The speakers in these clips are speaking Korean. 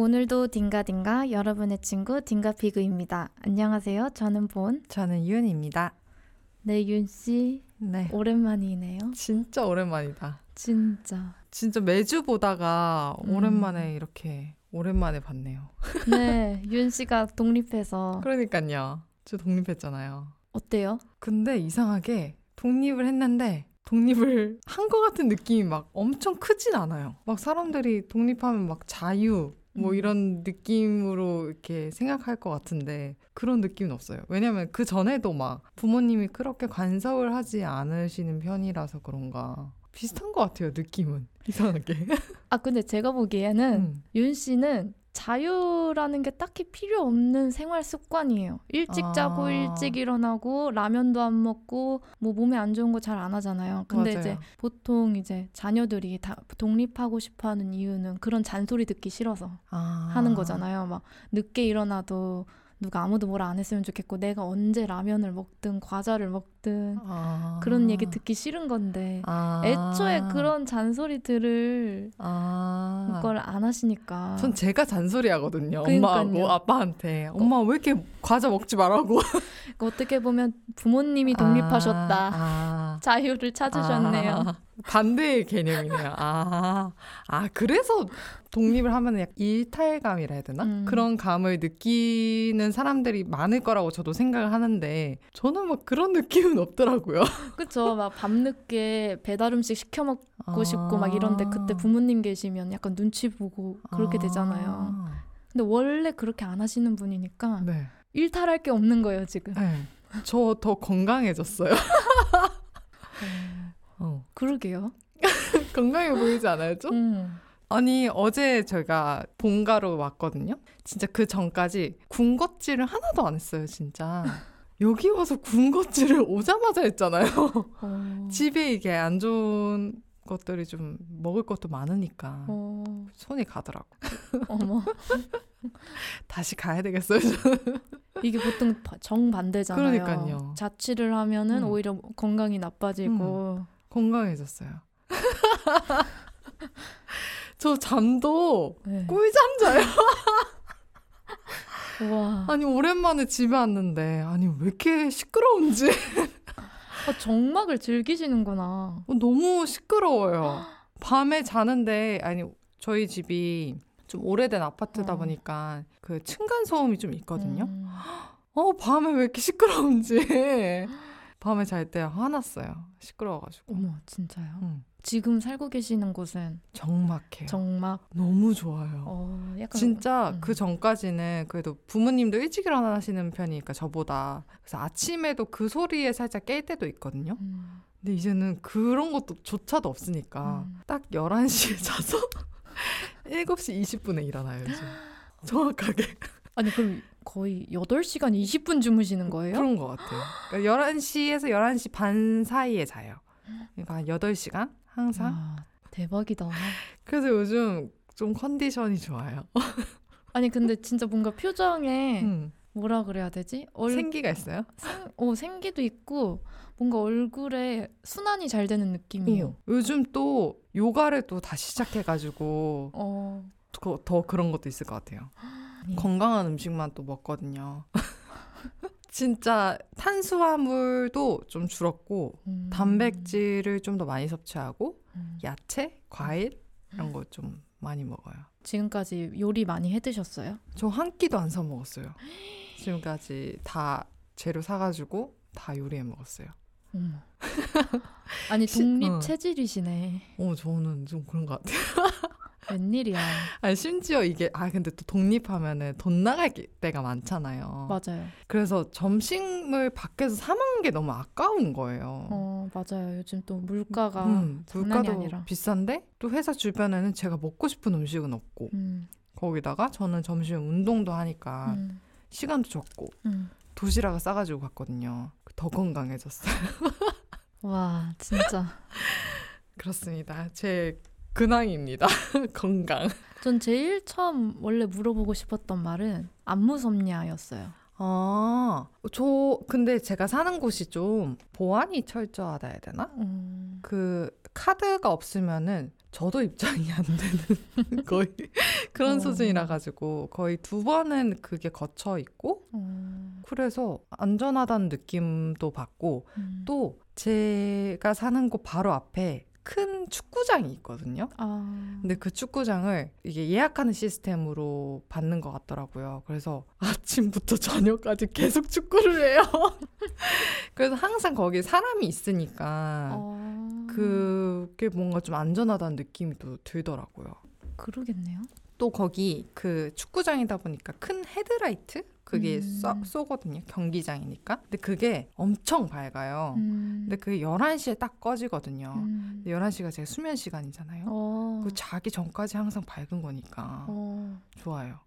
오늘도 딩가딩가 여러분의 친구 딩가피그입니다. 안녕하세요. 저는 본. 저는 윤입니다. 네, 윤 씨. 네. 오랜만이네요. 진짜 오랜만이다. 진짜. 진짜 매주 보다가 음. 오랜만에 이렇게 오랜만에 봤네요. 네, 윤 씨가 독립해서. 그러니까요. 저 독립했잖아요. 어때요? 근데 이상하게 독립을 했는데 독립을 한 것 같은 느낌이 막 엄청 크진 않아요. 막 사람들이 독립하면 막 자유, 뭐 음. 이런 느낌으로 이렇게 생각할 것 같은데 그런 느낌은 없어요. 왜냐면 그 전에도 막 부모님이 그렇게 간섭을 하지 않으시는 편이라서 그런가. 비슷한 것 같아요, 느낌은. 이상하게. 아, 근데 제가 보기에는 음. 윤 씨는 자유라는 게 딱히 필요 없는 생활 습관이에요. 일찍 아. 자고 일찍 일어나고 라면도 안 먹고 뭐 몸에 안 좋은 거 잘 안 하잖아요. 근데 맞아요. 이제 보통 이제 자녀들이 다 독립하고 싶어 하는 이유는 그런 잔소리 듣기 싫어서 아. 하는 거잖아요. 막 늦게 일어나도 누가 아무도 뭘안 했으면 좋겠고 내가 언제 라면을 먹든 과자를 먹든 아. 그런 얘기 듣기 싫은 건데 아. 애초에 그런 잔소리 들을 아. 그걸 안 하시니까 전 제가 잔소리 하거든요 엄마하고 아빠한테 엄마 왜 이렇게 과자 먹지 말라고 어떻게 보면 부모님이 독립하셨다 아. 자유를 찾으셨네요 아. 반대의 개념이네요. 아, 아 그래서 독립을 하면 약 일탈감이라 해야 되나? 음. 그런 감을 느끼는 사람들이 많을 거라고 저도 생각을 하는데 저는 막 그런 느낌은 없더라고요. 그쵸. 막 밤늦게 배달 음식 시켜 먹고 아. 싶고 막 이런데 그때 부모님 계시면 약간 눈치 보고 그렇게 아. 되잖아요. 근데 원래 그렇게 안 하시는 분이니까 네. 일탈할 게 없는 거예요, 지금. 네. 저더 건강해졌어요. 어. 그러게요. 건강해 보이지 않아요, 좀? 음. 아니 어제 저희가 본가로 왔거든요. 진짜 그 전까지 군것질을 하나도 안 했어요, 진짜. 여기 와서 군것질을 오자마자 했잖아요. 어. 집에 이게 안 좋은 것들이 좀 먹을 것도 많으니까 어. 손이 가더라고. 어머. 다시 가야 되겠어요. 이게 보통 정반대잖아요. 그러니까요. 자취를 하면은 음. 오히려 건강이 나빠지고 음. 건강해졌어요. 저 잠도 네. 꿀잠 자요. 와. 아니 오랜만에 집에 왔는데 아니 왜 이렇게 시끄러운지. 아, 정막을 즐기시는구나. 어, 너무 시끄러워요. 밤에 자는데 아니 저희 집이 좀 오래된 아파트다 어. 보니까 그 층간 소음이 좀 있거든요. 음. 어 밤에 왜 이렇게 시끄러운지. 밤에 잘 때 화났어요. 시끄러워가지고. 어머, 진짜요? 응. 지금 살고 계시는 곳은 정막해요. 정막. 너무 좋아요. 어, 진짜 음. 그 전까지는 그래도 부모님도 일찍 일어나시는 편이니까 저보다 그래서 아침에도 그 소리에 살짝 깰 때도 있거든요. 음. 근데 이제는 그런 것도 조차도 없으니까 음. 딱 11시에 자서 7시 20분에 일어나요, 요즘. 정확하게. 아니, 그럼 거의 8시간 20분 주무시는 거예요? 그런 것 같아요. 그러니까 11시에서 11시 반 사이에 자요. 그러니까 한 8시간? 항상. 아, 대박이다. 그래서 요즘 좀 컨디션이 좋아요. 아니, 근데 진짜 뭔가 표정에 음. 뭐라 그래야 되지? 얼... 생기가 있어요? 생, 어, 생기도 있고 뭔가 얼굴에 순환이 잘 되는 느낌이에요. 어. 요즘 또 요가를 또 다시 시작해가지고 어. 더, 더 그런 것도 있을 것 같아요. 예. 건강한 음식만 또 먹거든요. 진짜 탄수화물도 좀 줄었고 음. 단백질을 좀 더 많이 섭취하고 음. 야채, 과일 이런 거 좀 많이 먹어요. 지금까지 요리 많이 해 드셨어요? 저 한 끼도 안 사 먹었어요. 지금까지 다 재료 사 가지고 다 요리해 먹었어요. 음. 아니 독립 시, 어. 체질이시네. 어 저는 좀 그런 것 같아요. 웬일이야. 아니, 심지어 이게, 아, 근데 또 독립하면은 돈 나갈 때가 많잖아요. 맞아요. 그래서 점심을 밖에서 사먹는 게 너무 아까운 거예요. 어, 맞아요. 요즘 또 물가가 음, 물가도 아니라. 비싼데 또 회사 주변에는 제가 먹고 싶은 음식은 없고 음. 거기다가 저는 점심 운동도 하니까 음. 시간도 적고 음. 도시락을 싸가지고 갔거든요. 더 건강해졌어요. 와, 진짜. 그렇습니다. 제 근황입니다. 건강. 전 제일 처음 원래 물어보고 싶었던 말은 안 무섭냐였어요. 아, 저 근데 제가 사는 곳이 좀 보안이 철저하다 해야 되나? 음. 그 카드가 없으면은 저도 입장이 안 되는 거의 그런 어. 수준이라 가지고 거의 두 번은 그게 거쳐 있고 어. 그래서 안전하다는 느낌도 받고 음. 또 제가 사는 곳 바로 앞에 큰 축구장이 있거든요. 아. 근데 그 축구장을 이게 예약하는 시스템으로 받는 것 같더라고요. 그래서 아침부터 저녁까지 계속 축구를 해요. 그래서 항상 거기 사람이 있으니까 어. 그게 뭔가 좀 안전하다는 느낌이 또 들더라고요. 그러겠네요. 또 거기 그 축구장이다 보니까 큰 헤드라이트 그게 음. 쏘, 쏘거든요. 경기장이니까. 근데 그게 엄청 밝아요. 음. 근데 그게 11시에 딱 꺼지거든요. 음. 11시가 제 수면 시간이잖아요. 어. 그 자기 전까지 항상 밝은 거니까 어. 좋아요.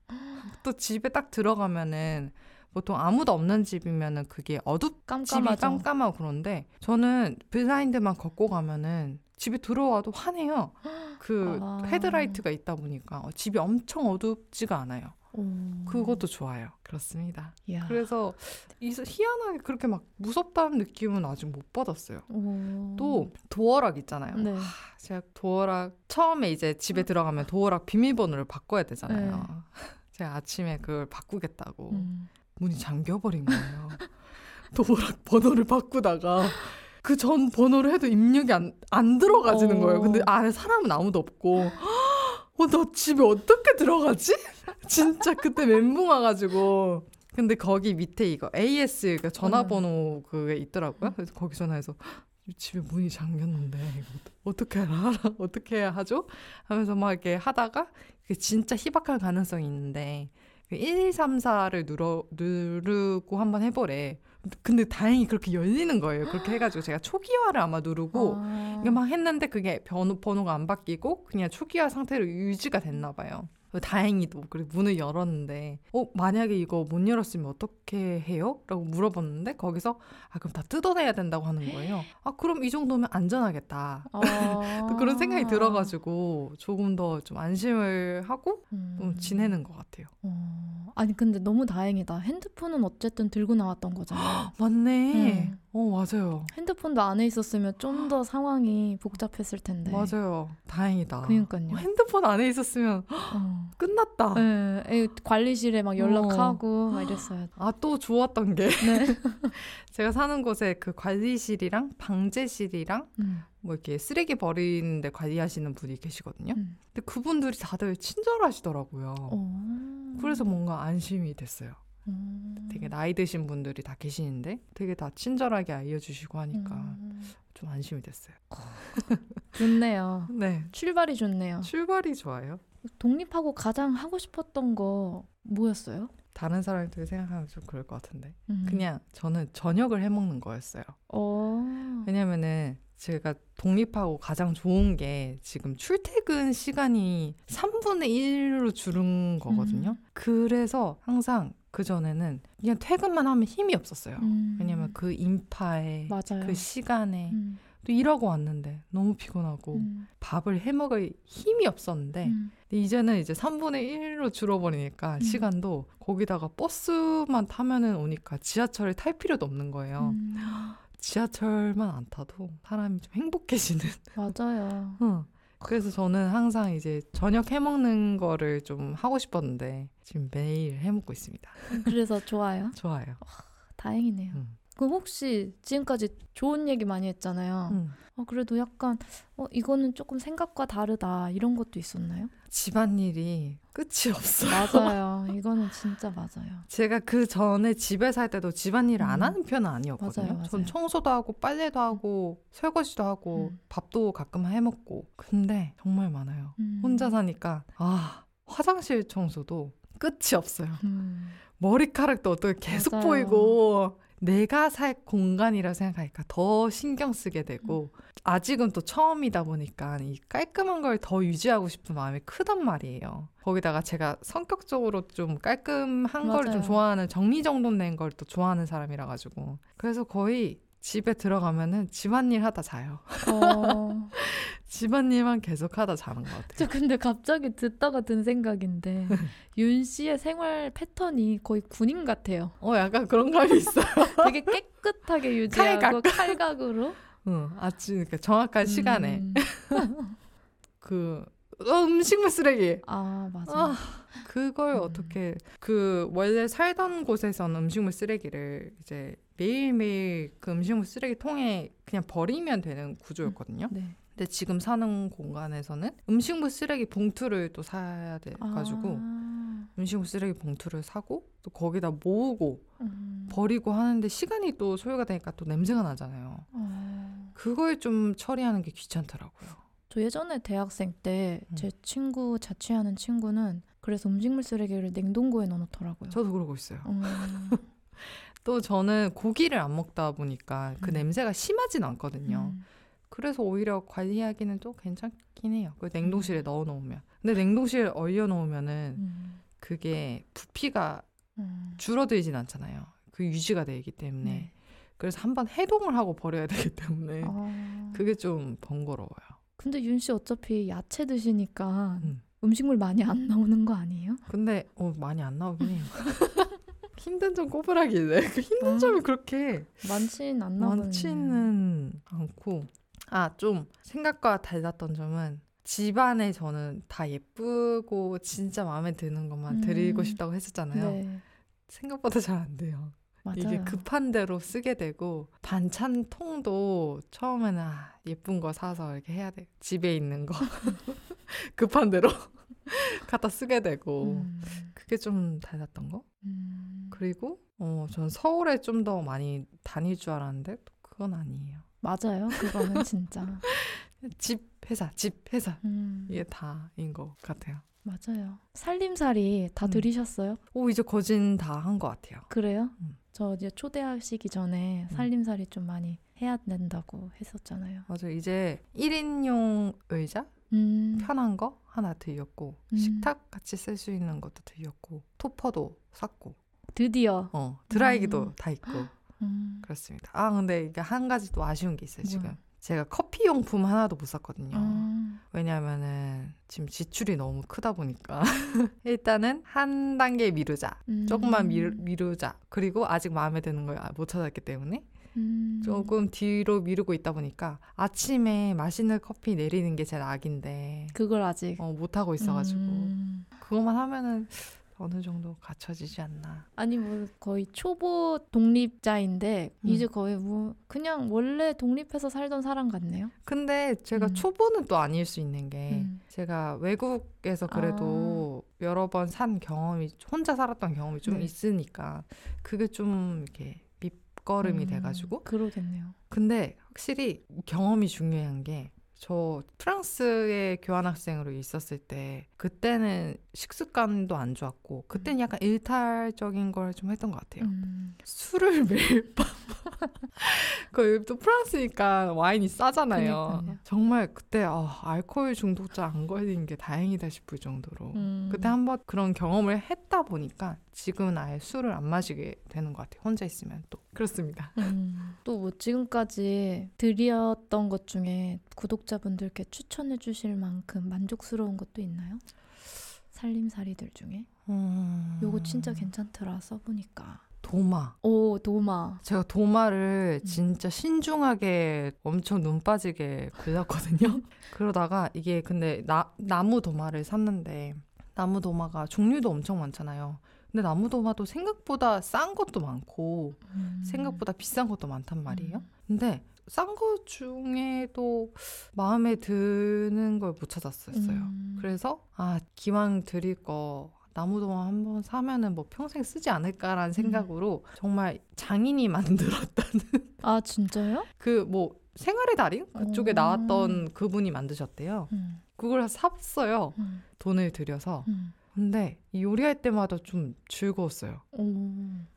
또 집에 딱 들어가면은 보통 아무도 없는 집이면은 그게 어둡 깜깜하죠. 집이 깜깜하고 그런데 저는 블라인드만 걷고 가면은 집에 들어와도 환해요. 그 아. 헤드라이트가 있다 보니까 어, 집이 엄청 어둡지가 않아요. 오. 그것도 좋아요. 그렇습니다. 야. 그래서 희한하게 그렇게 막 무섭다는 느낌은 아직 못 받았어요. 오. 또 도어락 있잖아요. 네. 하, 제가 도어락 처음에 이제 집에 어. 들어가면 도어락 비밀번호를 바꿔야 되잖아요. 네. 제가 아침에 그걸 바꾸겠다고 음. 문이 잠겨버린 거예요. 도어락 번호를 바꾸다가 그 전 번호를 해도 입력이 안, 안 들어가지는 거예요. 근데 어. 안에 사람은 아무도 없고 어, 나 집에 어떻게 들어가지? 진짜 그때 멘붕 와가지고. 근데 거기 밑에 이거 AS 그러니까 전화번호 음. 그게 있더라고요. 그래서 거기 전화해서 집에 문이 잠겼는데 어떻게 알아? 어떻게 해야 하죠? 하면서 막 이렇게 하다가 그게 진짜 희박한 가능성이 있는데 1, 2, 3, 4를 누르, 누르고 한번 해보래. 근데 다행히 그렇게 열리는 거예요. 그렇게 해가지고 제가 초기화를 아마 누르고 아. 이게 막 했는데 그게 번호, 번호가 안 바뀌고 그냥 초기화 상태로 유지가 됐나 봐요. 다행히도 그리고 문을 열었는데 어 만약에 이거 못 열었으면 어떻게 해요? 라고 물어봤는데 거기서 아 그럼 다 뜯어내야 된다고 하는 거예요. 아 그럼 이 정도면 안전하겠다. 아~ 그런 생각이 들어가지고 조금 더 좀 안심을 하고 음. 좀 지내는 것 같아요. 어... 아니 근데 너무 다행이다. 핸드폰은 어쨌든 들고 나왔던 거잖아요. 맞네. 음. 어 맞아요. 핸드폰도 안에 있었으면 좀 더 상황이 복잡했을 텐데. 맞아요. 다행이다. 그러니까요. 어, 핸드폰 안에 있었으면 어. 끝났다. 네, 관리실에 막 연락하고 어. 막 이랬어요. 아 또 좋았던 게 네. 제가 사는 곳에 그 관리실이랑 방제실이랑 음. 뭐 이렇게 쓰레기 버리는데 관리하시는 분이 계시거든요. 음. 근데 그분들이 다들 친절하시더라고요. 오. 그래서 뭔가 안심이 됐어요. 음. 되게 나이 드신 분들이 다 계시는데 되게 다 친절하게 알려주시고 하니까 음. 좀 안심이 됐어요. 좋네요. 네. 출발이 좋네요. 출발이 좋아요. 독립하고 가장 하고 싶었던 거 뭐였어요? 다른 사람들이 생각하면 좀 그럴 것 같은데 음. 그냥 저는 저녁을 해먹는 거였어요. 어. 왜냐면은 제가 독립하고 가장 좋은 게 지금 출퇴근 시간이 3분의 1로 줄은 거거든요. 음. 그래서 항상 그 전에는 그냥 퇴근만 하면 힘이 없었어요. 음. 왜냐면 그 인파에 맞아요. 그 시간에 음. 또 일하고 왔는데 너무 피곤하고 음. 밥을 해 먹을 힘이 없었는데 음. 이제는 이제 3분의 1로 줄어버리니까 음. 시간도 거기다가 버스만 타면은 오니까 지하철을 탈 필요도 없는 거예요. 음. 지하철만 안 타도 사람이 좀 행복해지는. 맞아요. 응. 그래서 저는 항상 이제 저녁 해 먹는 거를 좀 하고 싶었는데 지금 매일 해 먹고 있습니다. 그래서 좋아요. 좋아요. 어, 다행이네요. 음. 그럼 혹시 지금까지 좋은 얘기 많이 했잖아요. 음. 어, 그래도 약간 어, 이거는 조금 생각과 다르다 이런 것도 있었나요? 집안일이 끝이 없어요. 맞아요. 이거는 진짜 맞아요. 제가 그 전에 집에 살 때도 집안일을 음. 안 하는 편은 아니었거든요. 맞아요, 맞아요. 전 청소도 하고 빨래도 하고 설거지도 하고 음. 밥도 가끔 해 먹고. 근데 정말 많아요. 음. 혼자 사니까 아 화장실 청소도 끝이 없어요. 음. 머리카락도 어떻게 계속 맞아요. 보이고 내가 살 공간이라 생각하니까 더 신경 쓰게 되고 음. 아직은 또 처음이다 보니까 이 깔끔한 걸 더 유지하고 싶은 마음이 크단 말이에요. 거기다가 제가 성격적으로 좀 깔끔한 걸 좀 좋아하는 정리정돈된 걸 또 좋아하는 사람이라 가지고 그래서 거의 집에 들어가면은 집안일 하다 자요. 어... 집안일만 계속 하다 자는 것 같아요. 저 근데 갑자기 듣다가 든 생각인데 윤 씨의 생활 패턴이 거의 군인 같아요. 어, 약간 그런 감이 있어요. 되게 깨끗하게 유지하고 칼각. 칼각으로. 응, 아주 그러니까 정확한 음... 시간에. 그 어, 음식물 쓰레기. 아 맞아. 아, 그걸 음. 어떻게 그 원래 살던 곳에서는 음식물 쓰레기를 이제 매일매일 그 음식물 쓰레기 통에 그냥 버리면 되는 구조였거든요. 네. 근데 지금 사는 공간에서는 음식물 쓰레기 봉투를 또 사야 돼 가지고 아. 음식물 쓰레기 봉투를 사고 또 거기다 모으고 음. 버리고 하는데 시간이 또 소요가 되니까 또 냄새가 나잖아요. 어. 그걸 좀 처리하는 게 귀찮더라고요. 저 예전에 대학생 때제 음. 친구 자취하는 친구는 그래서 음식물 쓰레기를 냉동고에 넣어놓더라고요. 저도 그러고 있어요. 음. 또 저는 고기를 안 먹다 보니까 그 음. 냄새가 심하진 않거든요. 음. 그래서 오히려 관리하기는 또 괜찮긴 해요. 그 냉동실에 음. 넣어 놓으면. 근데 냉동실에 얼려 놓으면은 음. 그게 부피가 음. 줄어들진 않잖아요. 그 유지가 되기 때문에. 네. 그래서 한번 해동을 하고 버려야 되기 때문에 아. 그게 좀 번거로워요. 근데 윤 씨 어차피 야채 드시니까 음. 식물 많이 안 나오는 거 아니에요? 근데 어 많이 안 나오긴 해요. 힘든 점 꼬부라기네. 그 힘든 아. 점이 그렇게 많지는 않나 많지는 않고 아, 좀 생각과 달랐던 점은 집안에 저는 다 예쁘고 진짜 마음에 드는 것만 음. 드리고 싶다고 했었잖아요. 네. 생각보다 잘 안 돼요. 맞아요. 이게 급한 대로 쓰게 되고 반찬 통도 처음에는 아, 예쁜 거 사서 이렇게 해야 돼. 집에 있는 거 급한 대로 갖다 쓰게 되고 음. 그게 좀 달랐던 거. 음. 그리고 어, 전 서울에 좀 더 많이 다닐 줄 알았는데 그건 아니에요. 맞아요. 그거는 진짜. 집, 회사, 집, 회사. 음. 이게 다인 것 같아요. 맞아요. 살림살이 다 음. 들이셨어요? 오, 이제 거진 다 한 것 같아요. 그래요? 음. 저 이제 초대하시기 전에 음. 살림살이 좀 많이 해야 된다고 했었잖아요. 맞아요. 이제 1인용 의자? 음. 편한 거 하나 들였고, 음. 식탁 같이 쓸 수 있는 것도 들였고, 토퍼도 샀고. 드디어. 어, 드라이기도 다 있고. 음. 그렇습니다. 아 근데 이게 한 가지 또 아쉬운 게 있어요 지금. 제가 커피 용품 하나도 못 샀거든요. 음. 왜냐하면은 지금 지출이 너무 크다 보니까 일단은 한 단계 미루자, 음. 조금만 미루, 미루 자. 그리고 아직 마음에 드는 걸 못 찾았기 때문에 음. 조금 뒤로 미루고 있다 보니까 아침에 맛있는 커피 내리는 게 제 낙인데 그걸 아직 어, 못 하고 있어가지고 음. 그것만 하면은 어느 정도 갖춰지지 않나. 아니 뭐 거의 초보 독립자인데 음. 이제 거의 뭐 그냥 원래 독립해서 살던 사람 같네요. 근데 제가 음. 초보는 또 아닐 수 있는 게 음. 제가 외국에서 그래도 아. 여러 번 산 경험이 혼자 살았던 경험이 좀 네. 있으니까 그게 좀 이렇게 밑거름이 음, 돼가지고 그러겠네요. 근데 확실히 경험이 중요한 게 저 프랑스에 교환학생으로 있었을 때 그때는 식습관도 안 좋았고 그때는 약간 일탈적인 걸 좀 했던 것 같아요. 음. 술을 매일 밤. 그 또 프랑스니까 와인이 싸잖아요. 그러니까요. 정말 그때 어, 알코올 중독자 안 걸리는 게 다행이다 싶을 정도로 음. 그때 한번 그런 경험을 했다 보니까 지금은 아예 술을 안 마시게 되는 것 같아요. 혼자 있으면 또 그렇습니다. 음. 또뭐 지금까지 드렸던 것 중에 구독자분들께 추천해 주실 만큼 만족스러운 것도 있나요? 살림살이들 중에 음... 요거 진짜 괜찮더라 써보니까 도마. 오, 도마. 제가 도마를 음. 진짜 신중하게 엄청 눈 빠지게 굴렸거든요. 그러다가 이게 근데 나, 나무 도마를 샀는데 나무 도마가 종류도 엄청 많잖아요. 근데 나무 도마도 생각보다 싼 것도 많고 음. 생각보다 비싼 것도 많단 말이에요. 음. 근데 싼거 중에도 마음에 드는 걸 못 찾았었어요. 음. 그래서 아 기왕 드릴 거 나무도마 한번 사면은 뭐 평생 쓰지 않을까라는 음. 생각으로 정말 장인이 만들었다는 아 진짜요? 그 뭐 생활의 달인 그쪽에 오. 나왔던 그분이 만드셨대요. 음. 그걸 샀어요. 음. 돈을 들여서. 음. 근데 요리할 때마다 좀 즐거웠어요. 오.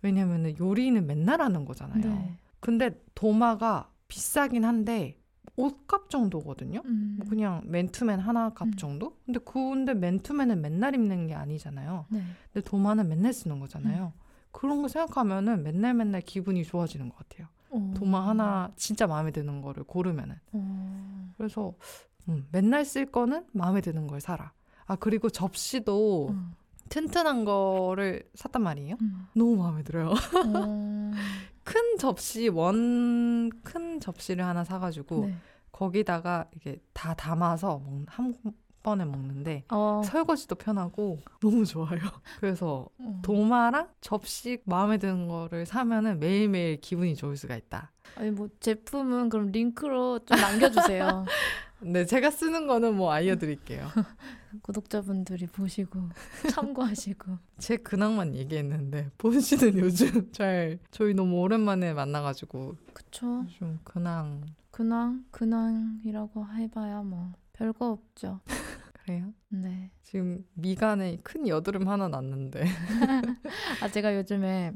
왜냐면은 요리는 맨날 하는 거잖아요. 네. 근데 도마가 비싸긴 한데 옷값 정도거든요. 음. 뭐 그냥 맨투맨 하나 값 음. 정도? 근데 근데 맨투맨은 맨날 입는 게 아니잖아요. 네. 근데 도마는 맨날 쓰는 거잖아요. 음. 그런 거 생각하면은 맨날 맨날 기분이 좋아지는 것 같아요. 오. 도마 하나 진짜 마음에 드는 거를 고르면은. 오. 그래서 음, 맨날 쓸 거는 마음에 드는 걸 사라. 아 그리고 접시도 음. 튼튼한 거를 샀단 말이에요. 음. 너무 마음에 들어요. 어. 큰 접시 원 큰 접시를 하나 사가지고 네. 거기다가 이게 다 담아서 한 번에 먹는데 어. 설거지도 편하고 너무 좋아요. 그래서 음. 도마랑 접시 마음에 드는 거를 사면은 매일매일 기분이 좋을 수가 있다. 아니 뭐 제품은 그럼 링크로 좀 남겨주세요. 네, 제가 쓰는 거는 뭐 알려드릴게요. 구독자분들이 보시고 참고하시고. 제 근황만 얘기했는데 본 씨는 요즘 잘 저희 너무 오랜만에 만나가지고. 그쵸. 좀 근황. 근황 근황이라고 해봐야 뭐 별거 없죠. 그래요? 네. 지금 미간에 큰 여드름 하나 났는데. 아 제가 요즘에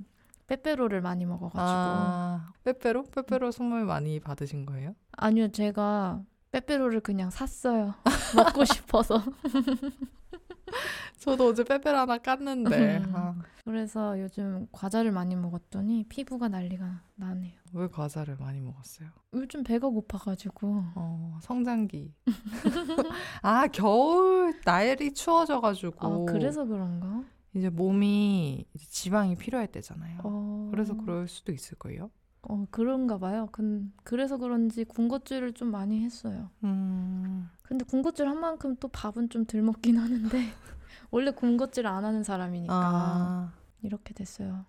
빼빼로를 많이 먹어가지고. 아, 빼빼로? 빼빼로 선물 많이 받으신 거예요? 아니요, 제가 빼빼로를 그냥 샀어요. 먹고 싶어서. 저도 어제 빼빼로 하나 깠는데. 음. 아. 그래서 요즘 과자를 많이 먹었더니 피부가 난리가 나네요. 왜 과자를 많이 먹었어요? 요즘 배가 고파가지고. 어, 성장기. 아, 겨울 날이 추워져가지고. 아, 그래서 그런가? 이제 몸이 지방이 필요할 때잖아요. 어... 그래서 그럴 수도 있을 거예요. 어 그런가 봐요. 근 그래서 그런지 군것질을 좀 많이 했어요. 음. 근데 군것질 한 만큼 또 밥은 좀 덜 먹긴 하는데 원래 군것질 안 하는 사람이니까 아. 이렇게 됐어요.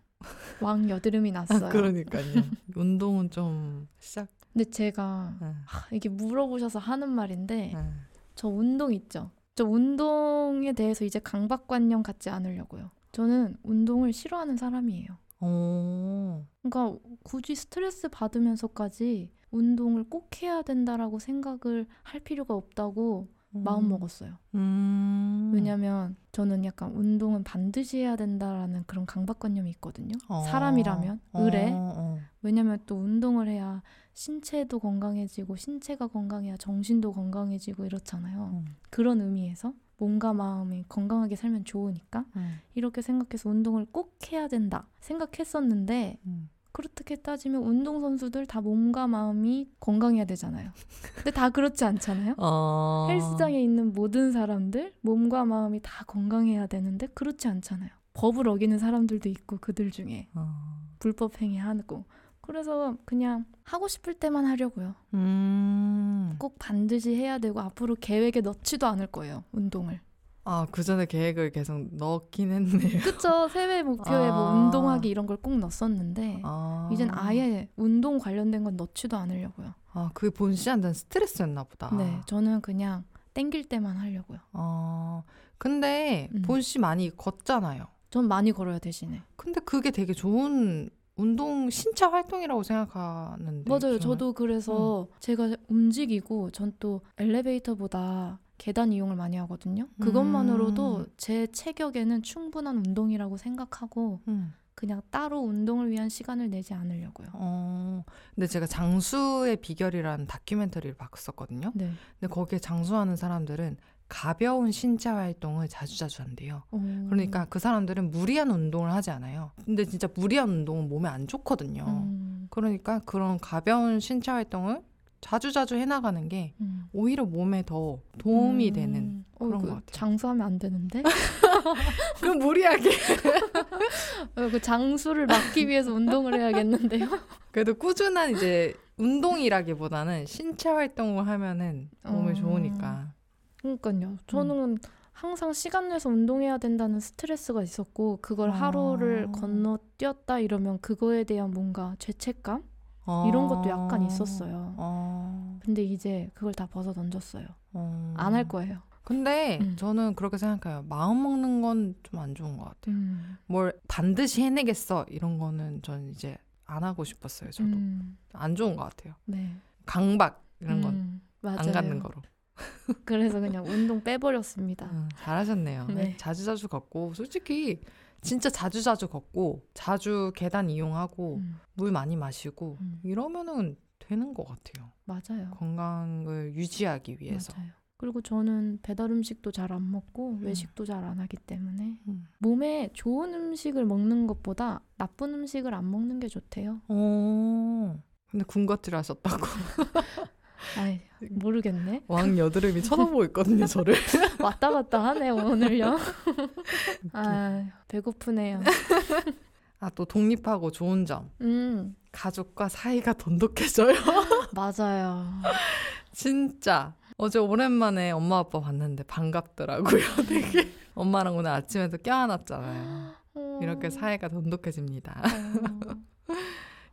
왕 여드름이 났어요. 아, 그러니까요. 운동은 좀 시작. 근데 제가 네. 하, 이게 물어보셔서 하는 말인데 네. 저 운동 있죠. 저 운동에 대해서 이제 강박관념 갖지 않으려고요. 저는 운동을 싫어하는 사람이에요. 오. 그러니까 굳이 스트레스 받으면서까지 운동을 꼭 해야 된다라고 생각을 할 필요가 없다고 음. 마음 먹었어요. 음. 왜냐면 저는 약간 운동은 반드시 해야 된다라는 그런 강박관념이 있거든요. 어. 사람이라면 의뢰. 어, 어. 왜냐면 또 운동을 해야 신체도 건강해지고 신체가 건강해야 정신도 건강해지고 이렇잖아요. 음. 그런 의미에서 몸과 마음이 건강하게 살면 좋으니까 음. 이렇게 생각해서 운동을 꼭 해야 된다 생각했었는데 음. 그렇게 따지면 운동 선수들 다 몸과 마음이 건강해야 되잖아요. 근데 다 그렇지 않잖아요. 어... 헬스장에 있는 모든 사람들 몸과 마음이 다 건강해야 되는데 그렇지 않잖아요. 법을 어기는 사람들도 있고 그들 중에 어... 불법 행위하고 그래서 그냥 하고 싶을 때만 하려고요. 음... 꼭 반드시 해야 되고 앞으로 계획에 넣지도 않을 거예요. 운동을. 아, 그 전에 계획을 계속 넣긴 했네요. 그쵸. 새해 목표에 뭐 아~ 뭐 운동하기 이런 걸 꼭 넣었었는데, 아~ 이젠 아예 운동 관련된 건 넣지도 않으려고요. 아, 그게 본 씨한테는 스트레스였나 보다. 네, 저는 그냥 땡길 때만 하려고요. 아, 근데 음. 본씨 많이 걷잖아요. 전 많이 걸어요, 대신에. 근데 그게 되게 좋은 운동 신체 활동이라고 생각하는데 맞아요. 저는. 저도 그래서 음. 제가 움직이고 전 또 엘리베이터보다 계단 이용을 많이 하거든요. 그것만으로도 음. 제 체격에는 충분한 운동이라고 생각하고 음. 그냥 따로 운동을 위한 시간을 내지 않으려고요. 어, 근데 제가 장수의 비결이라는 다큐멘터리를 봤었거든요. 네. 근데 거기에 장수하는 사람들은 가벼운 신체 활동을 자주자주 한대요. 오. 그러니까 그 사람들은 무리한 운동을 하지 않아요. 근데 진짜 무리한 운동은 몸에 안 좋거든요. 음. 그러니까 그런 가벼운 신체 활동을 자주자주 해나가는 게 음. 오히려 몸에 더 도움이 음. 되는 어, 그런 어, 그, 것 같아요. 장수하면 안 되는데? 그럼 무리하게. 어, 그 장수를 막기 위해서 운동을 해야겠는데요? 그래도 꾸준한 이제 운동이라기보다는 신체 활동을 하면은 몸에 어... 좋으니까. 그러니까요. 저는 음. 항상 시간 내서 운동해야 된다는 스트레스가 있었고 그걸 아... 하루를 건너뛰었다 이러면 그거에 대한 뭔가 죄책감 아~ 이런 것도 약간 있었어요. 아~ 근데 이제 그걸 다 벗어 던졌어요. 어... 안할 거예요. 근데 음. 저는 그렇게 생각해요. 마음 먹는 건 좀 안 좋은 것 같아요. 음. 뭘 반드시 해내겠어 이런 거는 저는 이제 안 하고 싶었어요. 저도 음. 안 좋은 것 같아요. 네. 강박 이런 건안 음, 갖는 거로. 그래서 그냥 운동 빼버렸습니다. 음, 잘하셨네요. 네. 자주 자주 걷고 솔직히 진짜 자주 자주 걷고 자주 계단 이용하고 음. 물 많이 마시고 음. 이러면은 되는 것 같아요. 맞아요. 건강을 유지하기 위해서. 맞아요. 그리고 저는 배달 음식도 잘 안 먹고 음. 외식도 잘 안 하기 때문에 음. 몸에 좋은 음식을 먹는 것보다 나쁜 음식을 안 먹는 게 좋대요. 오. 근데 군것질 하셨다고. 아이, 모르겠네. 왕 여드름이 쳐다보고 있거든요, 저를. 왔다 갔다 하네, 오늘요. 아, 배고프네요. 아, 또 독립하고 좋은 점. 음. 가족과 사이가 돈독해져요. 맞아요. 진짜. 어제 오랜만에 엄마 아빠 봤는데 반갑더라고요. 되게 엄마랑 오늘 아침에도 껴안았잖아요. 어... 이렇게 사이가 돈독해집니다. 어...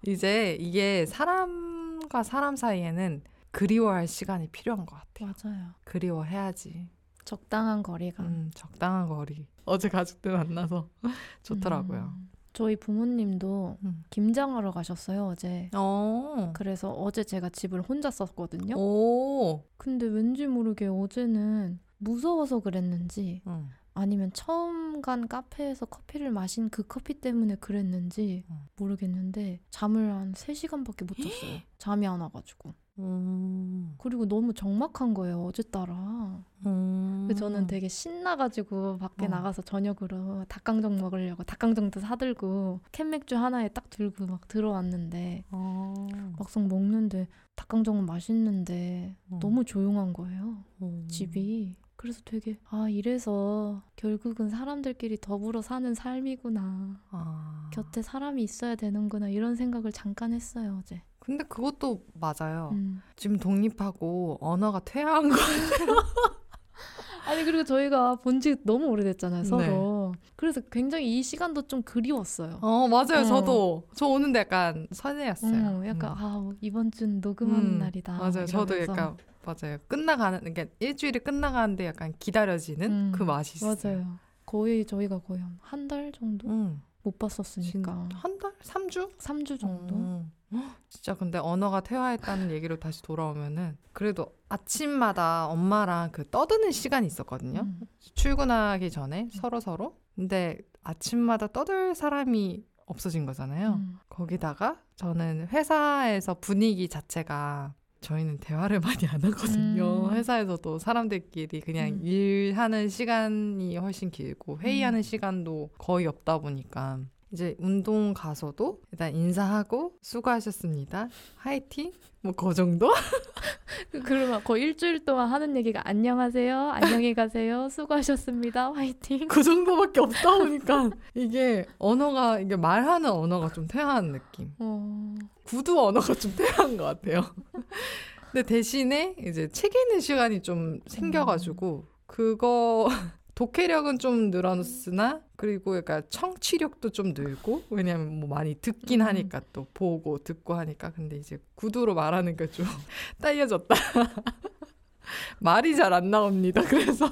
이제 이게 사람과 사람 사이에는 그리워할 시간이 필요한 것 같아요. 맞아요. 그리워해야지. 적당한 거리가. 음, 적당한 거리. 어제 가족들 만나서 좋더라고요. 음. 저희 부모님도 음. 김장하러 가셨어요 어제. 오. 어. 그래서 어제 제가 집을 혼자 썼거든요. 오. 근데 왠지 모르게 어제는 무서워서 그랬는지 음. 아니면 처음 간 카페에서 커피를 마신 그 커피 때문에 그랬는지 음. 모르겠는데 잠을 한 3시간밖에 못 잤어요. 잠이 안 와가지고. 음. 그리고 너무 적막한 거예요 어제 따라. 음. 저는 되게 신나가지고 밖에 어. 나가서 저녁으로 닭강정 먹으려고 닭강정도 사들고 캔맥주 하나에 딱 들고 막 들어왔는데 어. 막상 먹는데 닭강정은 맛있는데 어. 너무 조용한 거예요 어. 집이. 그래서 되게 아 이래서 결국은 사람들끼리 더불어 사는 삶이구나. 아. 곁에 사람이 있어야 되는구나 이런 생각을 잠깐 했어요 어제. 근데 그것도 맞아요. 음. 지금 독립하고 언어가 퇴화한 거 같아요. 아니 그리고 저희가 본 지 너무 오래됐잖아요 서로. 네. 그래서 굉장히 이 시간도 좀 그리웠어요. 어 맞아요 어. 저도 저 오는데 약간 설레었어요. 어, 약간 음. 아 이번 주 녹음하는 음. 날이다. 맞아요 이러면서. 저도 약간 맞아요 끝나가는 그러니까 일주일이 끝나가는데 약간 기다려지는 음. 그 맛이 있어요. 맞아요. 거의 저희가 거의 한 달 정도 음. 못 봤었으니까. 한 달? 3주? 3주 정도? 음. 진짜 근데 언어가 퇴화했다는 얘기로 다시 돌아오면은 그래도 아침마다 엄마랑 그 떠드는 시간이 있었거든요. 음. 출근하기 전에 서로 서로. 근데 아침마다 떠들 사람이 없어진 거잖아요. 음. 거기다가 저는 회사에서 분위기 자체가 저희는 대화를 많이 안 하거든요. 음. 회사에서도 사람들끼리 그냥 음. 일하는 시간이 훨씬 길고 회의하는 음. 시간도 거의 없다 보니까 이제 운동 가서도 일단 인사하고 수고하셨습니다. 화이팅? 뭐 그 정도? 그러면 거의 일주일 동안 하는 얘기가 안녕하세요. 안녕히 가세요. 수고하셨습니다. 화이팅. 그 정도밖에 없다 보니까 이게 언어가 이게 말하는 언어가 좀 퇴화한 느낌. 어... 구두 언어가 좀 퇴화한 것 같아요. 근데 대신에 이제 책 읽는 시간이 좀 생겨가지고 그거 독해력은 좀 늘어났으나 그리고 약간 청취력도 좀 늘고 왜냐면 뭐 많이 듣긴 음. 하니까 또 보고 듣고 하니까 근데 이제 구두로 말하는 게 좀 딸려졌다. 말이 잘 안 나옵니다. 그래서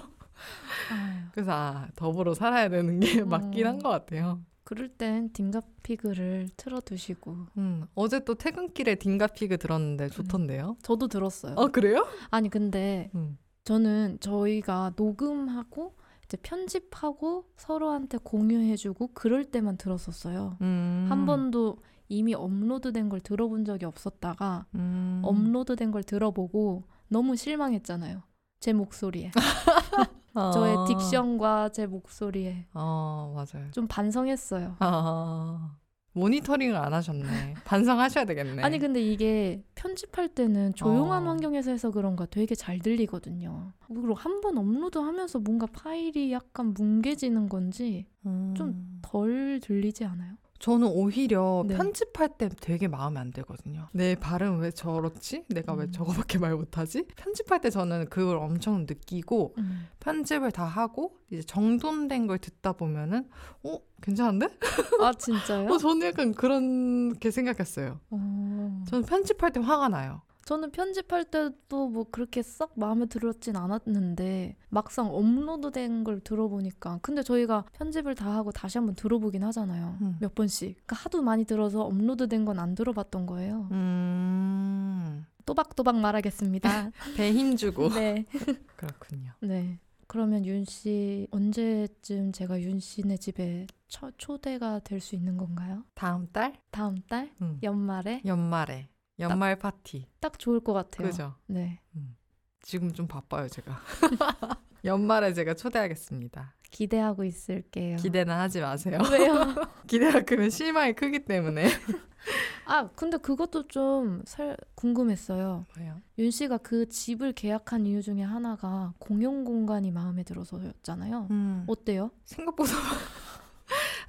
그래서 아 더불어 살아야 되는 게 맞긴 음. 한것 같아요. 그럴 땐 딩가피그를 틀어두시고. 음, 어제 또 퇴근길에 딩가피그 들었는데 좋던데요? 음, 저도 들었어요. 아, 그래요? 아니, 근데 음. 저는 저희가 녹음하고 이제 편집하고 서로한테 공유해주고 그럴 때만 들었었어요. 음. 한 번도 이미 업로드된 걸 들어본 적이 없었다가 음. 업로드된 걸 들어보고 너무 실망했잖아요. 제 목소리에. 어. 저의 딕션과 제 목소리에. 어, 맞아요. 좀 반성했어요. 어. 모니터링을 안 하셨네. 반성하셔야 되겠네. 아니 근데 이게 편집할 때는 조용한 어. 환경에서 해서 그런가 되게 잘 들리거든요. 그리고 한 번 업로드하면서 뭔가 파일이 약간 뭉개지는 건지 음. 좀덜 들리지 않아요? 저는 오히려 네. 편집할 때 되게 마음에 안 들거든요. 내 발음 왜 저렇지? 내가 음. 왜 저거밖에 말 못하지? 편집할 때 저는 그걸 엄청 느끼고 음. 편집을 다 하고 이제 정돈된 걸 듣다 보면은 어 괜찮은데? 아 진짜요? 어, 저는 약간 그렇게 생각했어요. 오. 어. 저는 편집할 때 화가 나요. 저는 편집할 때도 뭐 그렇게 썩 마음에 들었진 않았는데 막상 업로드된 걸 들어보니까 근데 저희가 편집을 다 하고 다시 한번 들어보긴 하잖아요. 음. 몇 번씩. 그러니까 하도 많이 들어서 업로드된 건 안 들어봤던 거예요. 음. 또박또박 말하겠습니다. 배 힘주고. 네. 그렇군요. 네. 그러면 윤 씨 언제쯤 제가 윤 씨네 집에 초, 초대가 될 수 있는 건가요? 다음 달? 다음 달? 음. 연말에? 연말에. 연말 딱, 파티. 딱 좋을 것 같아요. 그죠? 네. 음. 지금 좀 바빠요, 제가. 연말에 제가 초대하겠습니다. 기대하고 있을게요. 기대는 하지 마세요. 왜요? 기대가 크면 실망이 크기 때문에. 아, 근데 그것도 좀 살, 궁금했어요. 뭐요? 윤 씨가 그 집을 계약한 이유 중에 하나가 공용 공간이 마음에 들어서였잖아요. 음. 어때요? 생각보다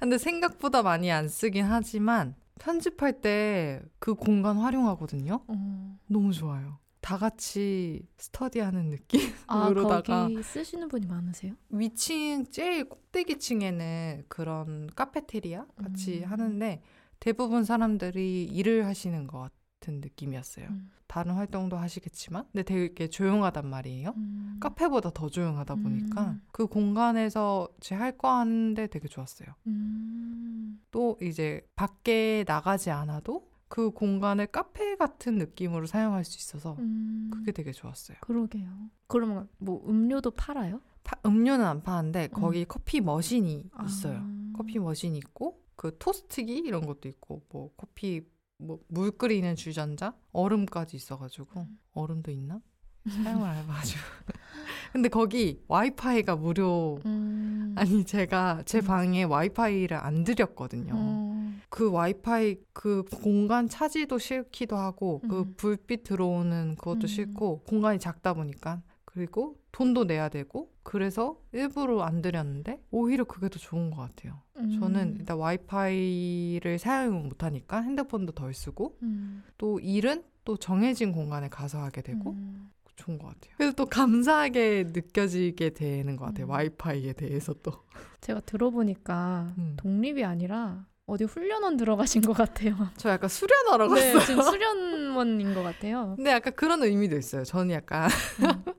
근데 생각보다 많이 안 쓰긴 하지만 편집할 때 그 공간 활용하거든요. 어. 너무 좋아요. 다 같이 스터디하는 느낌으로다가 아, 쓰시는 분이 많으세요? 위층 제일 꼭대기층에는 그런 카페테리아 같이 음. 하는데 대부분 사람들이 일을 하시는 것 같 은 느낌이었어요. 음. 다른 활동도 하시겠지만, 근데 되게 조용하단 말이에요. 음. 카페보다 더 조용하다 보니까 음. 그 공간에서 제 할 거 하는데 되게 좋았어요. 음. 또 이제 밖에 나가지 않아도 그 공간을 카페 같은 느낌으로 사용할 수 있어서 음. 그게 되게 좋았어요. 그러게요. 그러면 뭐 음료도 팔아요? 파, 음료는 안 파는데 거기 음. 커피 머신이 있어요. 아. 커피 머신이 있고 그 토스트기 이런 것도 있고 뭐 커피 뭐 물 끓이는 주전자 얼음까지 있어가지고 음. 얼음도 있나? 사용을 안 해봐가지고 근데 거기 와이파이가 무료 음. 아니 제가 제 음. 방에 와이파이를 안 들였거든요 음. 그 와이파이 그 공간 차지도 싫기도 하고 그 음. 불빛 들어오는 그것도 음. 싫고 공간이 작다 보니까 그리고 돈도 내야 되고 그래서 일부러 안 들였는데 오히려 그게 더 좋은 것 같아요. 음. 저는 일단 와이파이를 사용을 못하니까 핸드폰도 덜 쓰고 음. 또 일은 또 정해진 공간에 가서 하게 되고 음. 좋은 것 같아요. 그래서 또 감사하게 느껴지게 되는 것 같아요. 음. 와이파이에 대해서 또. 제가 들어보니까 음. 독립이 아니라 어디 훈련원 들어가신 것 같아요. 저 약간 수련하러 네, 갔어요. 지금 수련원인 것 같아요. 근데 약간 그런 의미도 있어요. 저는 약간 음.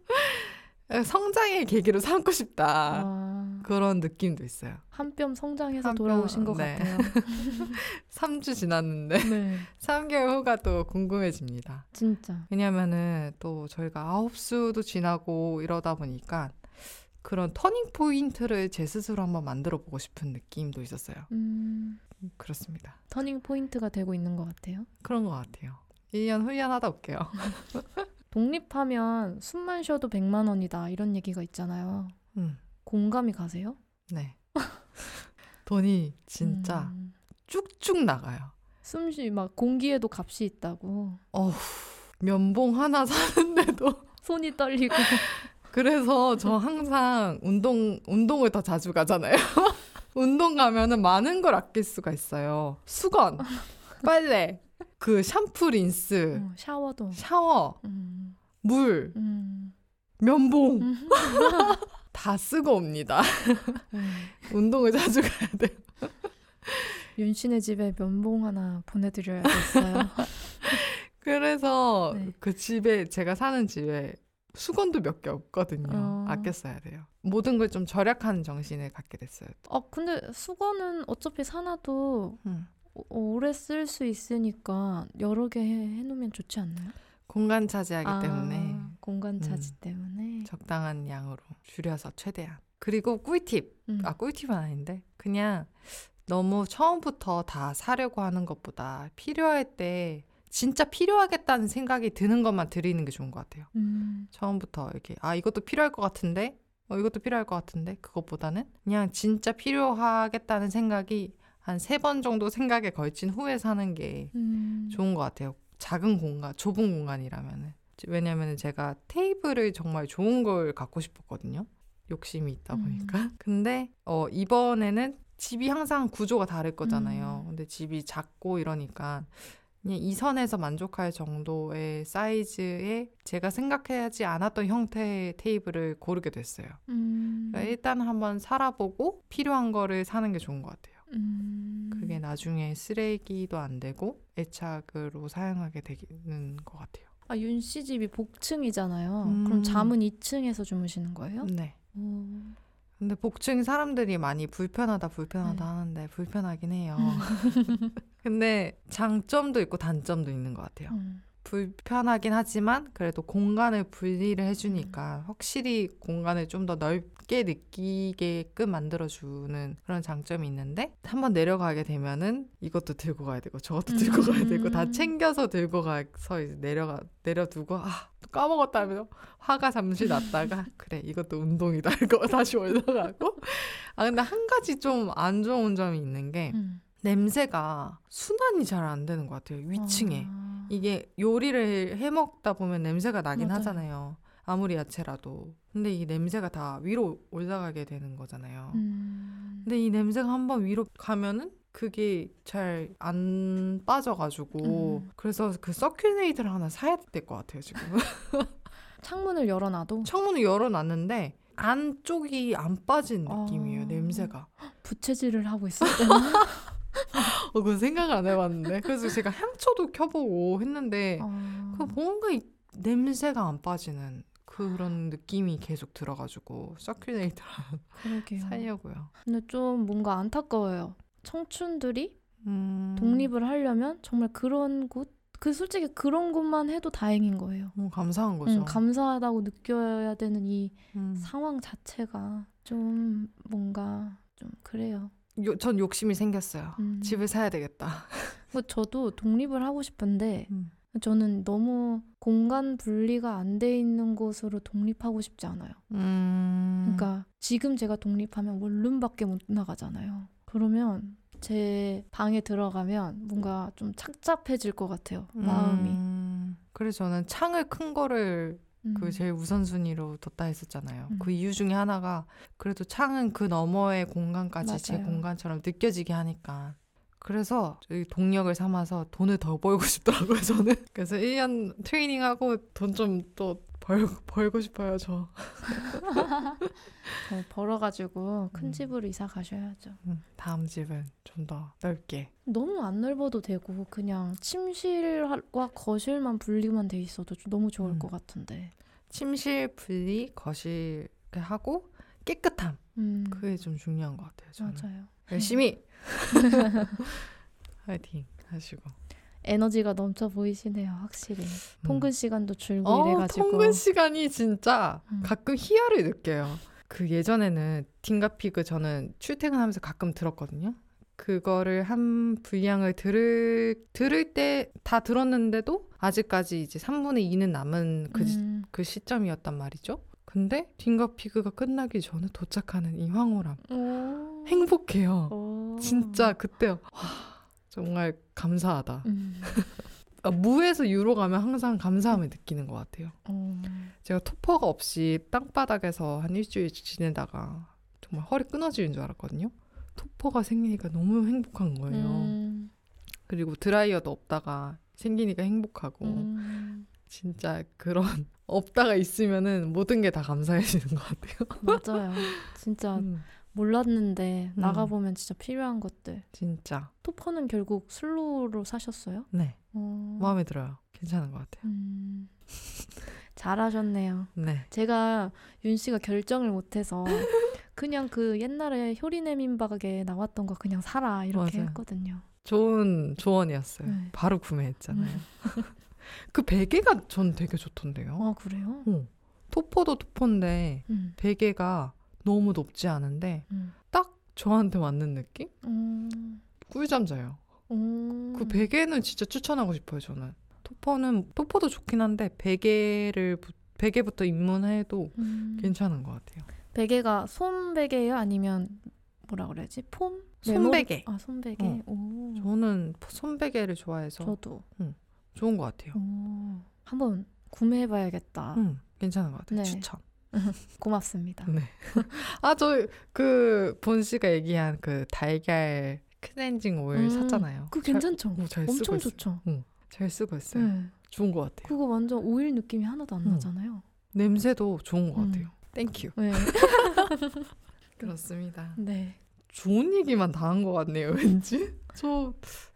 성장의 계기로 삼고 싶다. 아... 그런 느낌도 있어요. 한 뼘 성장해서 한 돌아오신 것 네. 같아요. 3주 지났는데 네. 3개월 후가 또 궁금해집니다. 진짜. 왜냐면은 또 저희가 아홉 수도 지나고 이러다 보니까 그런 터닝 포인트를 제 스스로 한번 만들어 보고 싶은 느낌도 있었어요. 음... 그렇습니다. 터닝 포인트가 되고 있는 것 같아요. 그런 것 같아요. 1년 훈련하다 올게요. 독립하면 숨만 쉬어도 100만 원이다 이런 얘기가 있잖아요. 음. 공감이 가세요? 네. 돈이 진짜 음. 쭉쭉 나가요. 숨쉬 막 공기에도 값이 있다고. 어 면봉 하나 사는데도 손이 떨리고. 그래서 저 항상 운동 운동을 더 자주 가잖아요. 운동 가면은 많은 걸 아낄 수가 있어요. 수건, 빨래, 그 샴푸, 린스, 어, 샤워도, 샤워, 음. 물, 음. 면봉 음. 다 쓰고 옵니다. 음. 운동을 자주 가야 돼요. 윤 씨네 집에 면봉 하나 보내드려야겠어요. 그래서 네. 그 집에 제가 사는 집에 수건도 몇 개 없거든요. 어. 아껴 써야 돼요. 모든 걸 좀 절약하는 정신을 갖게 됐어요. 어, 근데 수건은 어차피 사놔도 음. 오래 쓸 수 있으니까 여러 개 해, 놓으면 좋지 않나요? 공간 차지하기 아, 때문에. 공간 차지 음. 때문에. 적당한 양으로 줄여서 최대한. 그리고 꿀팁. 음. 아, 꿀팁은 아닌데. 그냥 너무 처음부터 다 사려고 하는 것보다 필요할 때 진짜 필요하겠다는 생각이 드는 것만 드리는 게 좋은 것 같아요. 음. 처음부터 이렇게 아 이것도 필요할 것 같은데 어 이것도 필요할 것 같은데 그것보다는 그냥 진짜 필요하겠다는 생각이 한 세 번 정도 생각에 걸친 후에 사는 게 음. 좋은 것 같아요. 작은 공간, 좁은 공간이라면은 왜냐면은 제가 테이블을 정말 좋은 걸 갖고 싶었거든요. 욕심이 있다 음. 보니까. 음. 근데 어 이번에는 집이 항상 구조가 다를 거잖아요. 음. 근데 집이 작고 이러니까 그냥 이 선에서 만족할 정도의 사이즈의 제가 생각하지 않았던 형태의 테이블을 고르게 됐어요. 음. 그러니까 일단 한번 살아보고 필요한 거를 사는 게 좋은 것 같아요. 음. 그게 나중에 쓰레기도 안 되고 애착으로 사용하게 되는 것 같아요. 아, 윤 씨 집이 복층이잖아요. 음. 그럼 잠은 2층에서 주무시는 거예요? 네. 오. 근데 복층 사람들이 많이 불편하다 불편하다 네. 하는데 불편하긴 해요. 음. 근데 장점도 있고 단점도 있는 것 같아요. 음. 불편하긴 하지만 그래도 공간을 분리를 해주니까 음. 확실히 공간을 좀 더 넓게 느끼게끔 만들어주는 그런 장점이 있는데 한번 내려가게 되면은 이것도 들고 가야 되고 저것도 들고 가야 되고 다 음. 챙겨서 들고 가서 이제 내려가 내려두고 아 까먹었다 하면서 화가 잠시 났다가 그래 이것도 운동이다 이거 다시 올라가고 아 근데 한 가지 좀 안 좋은 점이 있는 게 음. 냄새가 순환이 잘 안 되는 것 같아요 위층에 아... 이게 요리를 해 먹다 보면 냄새가 나긴 맞아요. 하잖아요 아무리 야채라도 근데 이 냄새가 다 위로 올라가게 되는 거잖아요 음... 근데 이 냄새가 한번 위로 가면은 그게 잘 안 빠져가지고 음. 그래서 그 서큘레이터를 하나 사야 될 것 같아요 지금. 창문을 열어놔도 창문을 열어놨는데 안쪽이 안 빠진 느낌이에요 어... 냄새가. 부채질을 하고 있을 때는. 어, 그건 생각을 안 해봤는데. 그래서 제가 향초도 켜보고 했는데, 어... 그 뭔가 이, 냄새가 안 빠지는 그런 느낌이 계속 들어가지고, 서큘레이터 사려고요. 근데 좀 뭔가 안타까워요. 청춘들이 음... 독립을 하려면 정말 그런 곳, 그 솔직히 그런 것만 해도 다행인 거예요. 어, 감사한 거죠. 응, 감사하다고 느껴야 되는 이 음. 상황 자체가 좀 뭔가 좀 그래요. 요, 전 욕심이 생겼어요. 음. 집을 사야 되겠다. 뭐 저도 독립을 하고 싶은데 음. 저는 너무 공간 분리가 안 돼 있는 곳으로 독립하고 싶지 않아요. 음. 그러니까 지금 제가 독립하면 원룸밖에 못 나가잖아요. 그러면 제 방에 들어가면 뭔가 좀 착잡해질 것 같아요. 마음이. 음. 그래서 저는 창을 큰 거를 그 음. 그 제일 우선순위로 뒀다 했었잖아요. 음. 그 이유 중에 하나가 그래도 창은 그 너머의 공간까지 맞아요. 제 공간처럼 느껴지게 하니까. 그래서 동력을 삼아서 돈을 더 벌고 싶더라고요, 저는. 그래서 1년 트레이닝하고 돈 좀 또 벌, 벌고 싶어요, 저. 잘 벌어가지고 큰 음. 집으로 이사 가셔야죠. 음, 다음 집은 좀 더 넓게. 너무 안 넓어도 되고 그냥 침실과 거실만 분리만 돼 있어도 너무 좋을 음. 것 같은데. 침실 분리, 거실 하고 깨끗함. 음. 그게 좀 중요한 것 같아요. 저는. 맞아요. 열심히 화이팅 하시고. 에너지가 넘쳐 보이시네요, 확실히. 음. 통근 시간도 줄고 어, 이래가지고. 통근 시간이 진짜 음. 가끔 희열을 느껴요. 그 예전에는 딩가피그 저는 출퇴근하면서 가끔 들었거든요. 그거를 한 분량을 들을 들을 때 다 들었는데도 아직까지 이제 3분의 2는 남은 그, 음. 그 시점이었단 말이죠. 근데 딩가피그가 끝나기 전에 도착하는 이 황홀함. 오. 행복해요. 오. 진짜 그때요. 와, 정말 감사하다. 음. 아, 무에서 유로 가면 항상 감사함을 느끼는 것 같아요. 음. 제가 토퍼가 없이 땅바닥에서 한 일주일 지내다가 정말 허리 끊어지는 줄 알았거든요. 토퍼가 생기니까 너무 행복한 거예요. 음. 그리고 드라이어도 없다가 생기니까 행복하고 음. 진짜 그런 없다가 있으면은 모든 게 다 감사해지는 것 같아요. 맞아요. 진짜 음. 몰랐는데 음. 나가보면 진짜 필요한 것들. 진짜. 토퍼는 결국 슬로우로 사셨어요? 네. 어... 마음에 들어요. 괜찮은 것 같아요. 음... 잘하셨네요. 네. 제가 윤 씨가 결정을 못해서 그냥 그 옛날에 효리네 민박에 나왔던 거 그냥 사라 이렇게 맞아요. 했거든요. 좋은 조언이었어요. 네. 바로 구매했잖아요. 음. 그 베개가 전 되게 좋던데요. 아 그래요? 어. 토퍼도 토퍼인데 음. 베개가 너무 높지 않은데 음. 딱 저한테 맞는 느낌? 음. 꿀잠 자요. 음. 그 베개는 진짜 추천하고 싶어요, 저는. 토퍼는 토퍼도 좋긴 한데 베개를 베개부터 입문해도 음. 괜찮은 것 같아요. 베개가 솜 베개예요, 아니면 뭐라 그래야지? 폼? 손베개. 아, 손베개. 어. 오. 저는 손베개를 좋아해서. 저도. 응. 좋은 것 같아요. 오. 한번 구매해봐야겠다. 응, 괜찮은 것 같아요. 네. 추천. 고맙습니다. 네. 아, 저 그 본 씨가 얘기한 그 달걀 클렌징 오일 음, 샀잖아요. 그 괜찮죠? 잘, 오, 잘 엄청. 좋죠. 응, 잘 쓰고 있어요. 네. 좋은 것 같아요. 그거 완전 오일 느낌이 하나도 안 응. 나잖아요. 냄새도 좋은 것 음. 같아요. Thank you. 네. 그렇습니다. 네. 좋은 얘기만 다 한 것 같네요, 왠지. 저,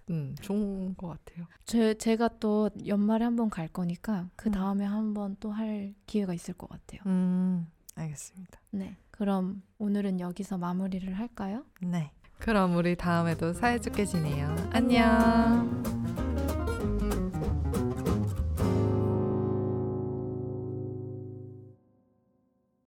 음, 좋은 것 같아요. 제, 제가 또 연말에 한번 갈 거니까 그 음. 다음에 음. 한번 또 할 기회가 있을 것 같아요. 음, 알겠습니다. 네. 그럼 오늘은 여기서 마무리를 할까요? 네. 그럼 우리 다음에도 사이좋게 지내요. 안녕.